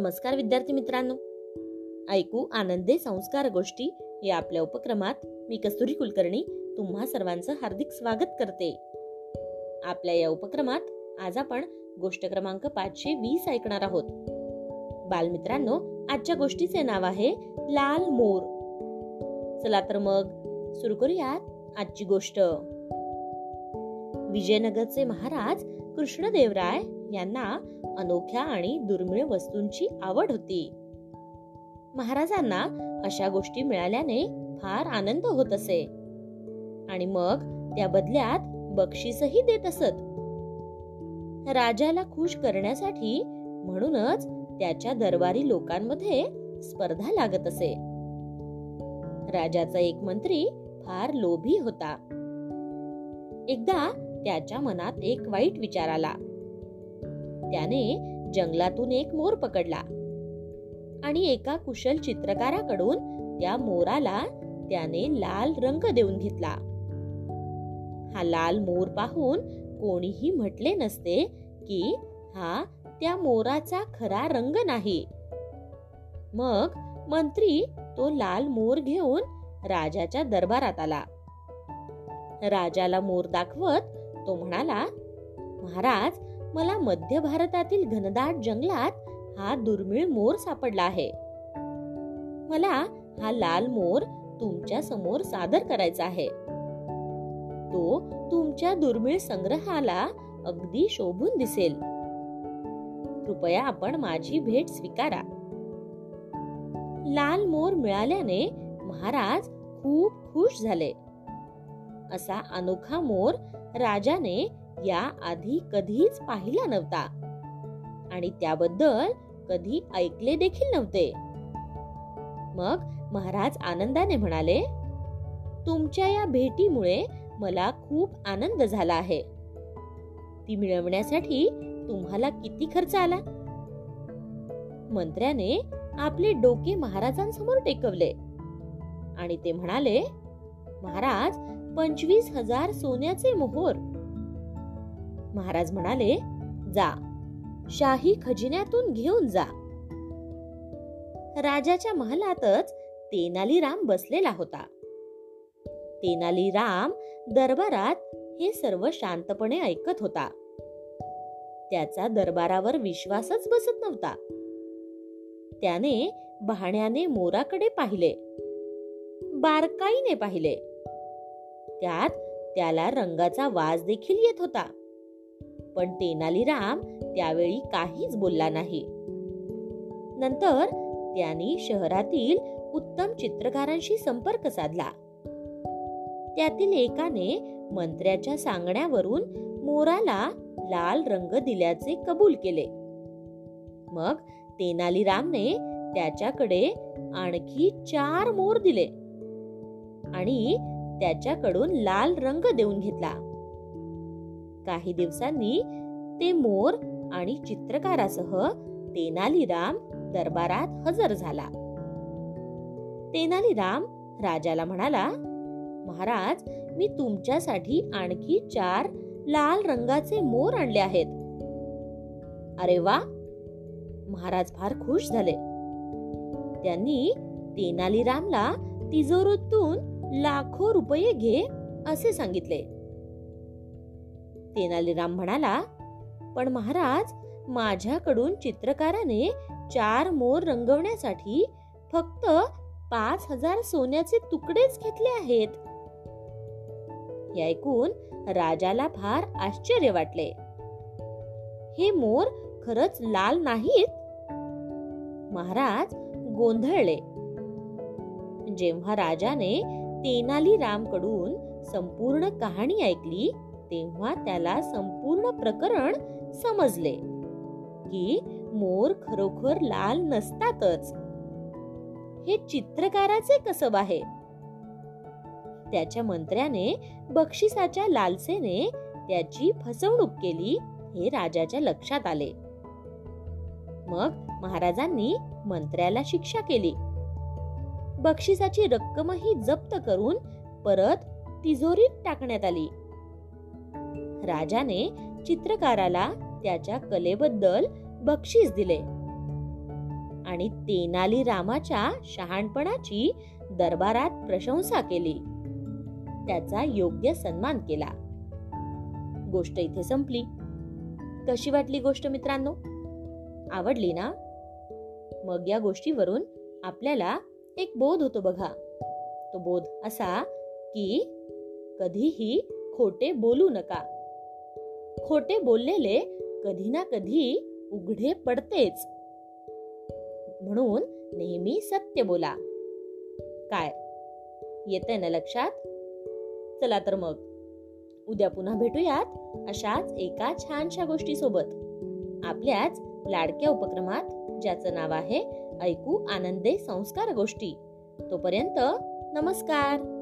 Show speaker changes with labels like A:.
A: नमस्कार विद्यार्थी मित्रांनो. ऐकू आनंदे संस्कार गोष्टी या आपल्या उपक्रमात मी कस्तुरी कुलकर्णी तुम्हा सर्वांचं हार्दिक स्वागत करते. आपल्या या उपक्रमात आज आपण गोष्ट क्रमांक पाचशे वीस ऐकणार आहोत. बालमित्रांनो आजच्या गोष्टीचे नाव आहे लाल मोर. चला तर मग सुरू करूयात आजची गोष्ट. विजयनगरचे महाराज कृष्णदेवराय यांना अनोख्या आणि दुर्मिळ वस्तूंची आवड होती. महाराजांना अशा गोष्टी मिळाल्याने फार आनंद होत असे. आणि मग त्या बदल्यात बक्षीसही देत असत. राजाला खुश करण्यासाठी म्हणूनच त्याच्या दरबारी लोकांमध्ये स्पर्धा लागत असे. राजाचा एक मंत्री फार लोभी होता. एकदा त्याच्या मनात एक वाईट विचार आला. त्याने जंगलातून एक मोर पकडला. आणि एका कुशल चित्रकाराकडून त्या मोराला त्याने लाल रंग देऊन घेतला. हा लाल मोर पाहून कोणीही म्हटले नसते की हा त्या मोराचा खरा रंग नाही. मग मंत्री तो लाल मोर घेऊन राजाच्या दरबारात आला. राजाला मोर दाखवत तो म्हणाला महाराज मला मध्य भारतातील घनदाट जंगलात हा दुर्मिळ मोर सापडला आहे. मला हा लाल मोर तुमच्यासमोर सादर करायचा आहे. तो तुमच्या दुर्मिळ संग्रहाला अगदी शोभून दिसेल. कृपया आपण माझी भेट स्वीकारा. लाल मोर मिळाल्याने महाराज खूप खुश झाले. असा अनोखा मोर राजाने या आधी कधीच पाहिला नव्हता. आणि त्याबद्दल कधी ऐकले देखील नव्हते. मग महाराज आनंदाने म्हणाले तुमच्या या भेटीमुळे मला खूप आनंद झाला आहे. ती मिळवण्यासाठी तुम्हाला किती खर्च आला? मंत्र्याने आपले डोके महाराजांसमोर टेकवले. आणि ते म्हणाले महाराज पंचवीस हजार सोन्याचे मोहोर महाराज म्हणाले जा शाही खजिन्यातून घेऊन जा. राजाच्या महालातच तेनालीराम बसलेला होता. तेनालीराम दरबारात हे सर्व शांतपणे ऐकत होता. त्याचा दरबारावर विश्वासच बसत नव्हता. त्याने बहाण्याने मोराकडे पाहिले. बारकाईने पाहिले. त्यात त्याला रंगाचा वास देखील येत होता. पण तेनालीराम त्यावेळी काहीच बोलला नाही. नंतर त्यांनी शहरातील उत्तम चित्रकारांशी संपर्क साधला. त्यातील एकाने मंत्र्याच्या सांगण्यावरून मोराला लाल रंग दिल्याचे कबूल केले. मग तेनालीरामने त्याच्याकडे आणखी चार मोर दिले आणि त्याच्याकडून लाल रंग देऊन घेतला. काही दिवसांनी ते मोर आणि चित्रकारासह तेनालीराम दरबारात हजर झाला. तेनालीराम राजाला म्हणाला महाराज मी तुमच्यासाठी आणखी चार लाल रंगाचे मोर आणले आहेत. अरे वा! महाराज फार खुश झाले. त्यांनी तेनालीरामला तिजोरीतून लाखो रुपये घे असे सांगितले. तेनालीराम म्हणाला पण महाराज माझ्याकडून चित्रकाराने चार मोर रंगवण्यासाठी फक्त पाच हजार सोन्याचे तुकडेच घेतले आहेत. हे ऐकून राजाला फार आश्चर्य वाटले. हे मोर खरच लाल नाहीत? महाराज गोंधळले. जेव्हा राजाने तेनाली रामकडून संपूर्ण कहाणी ऐकली तेव्हा त्याला संपूर्ण प्रकरण समजले की मोर खरोखर लाल नसतातच. हे चित्रकाराचे कसब आहे? त्याच्या मंत्र्याने बक्षिसाच्या लालसेने त्याची फसवणूक केली हे राजाच्या लक्षात आले. मग महाराजांनी मंत्र्याला शिक्षा केली. बक्षिसाची रक्कमही जप्त करून परत तिजोरीत टाकण्यात आली. राजाने चित्रकाराला त्याच्या कलेबद्दल बक्षीस दिले. आणि तेनाली रामाच्या शहाणपणाची दरबारात प्रशंसा केली. त्याचा योग्य सन्मान केला. गोष्ट इथे संपली. कशी वाटली गोष्ट मित्रांनो? आवडली ना? मग या गोष्टीवरून आपल्याला एक बोध होतो बघा. तो बोध असा की कधीही खोटे बोलू नका. खोटे बोललेले कधी ना कधी उघडे पडतेच. म्हणून नेहमी सत्य बोला. काय? येतंय ना लक्षात? चला तर मग. उद्या पुन्हा भेटूयात अशाच एका छानशा गोष्टी सोबत आपल्याच लाडक्या उपक्रमात ज्याचं नाव आहे ऐकू आनंदे संस्कार गोष्टी. तोपर्यंत नमस्कार.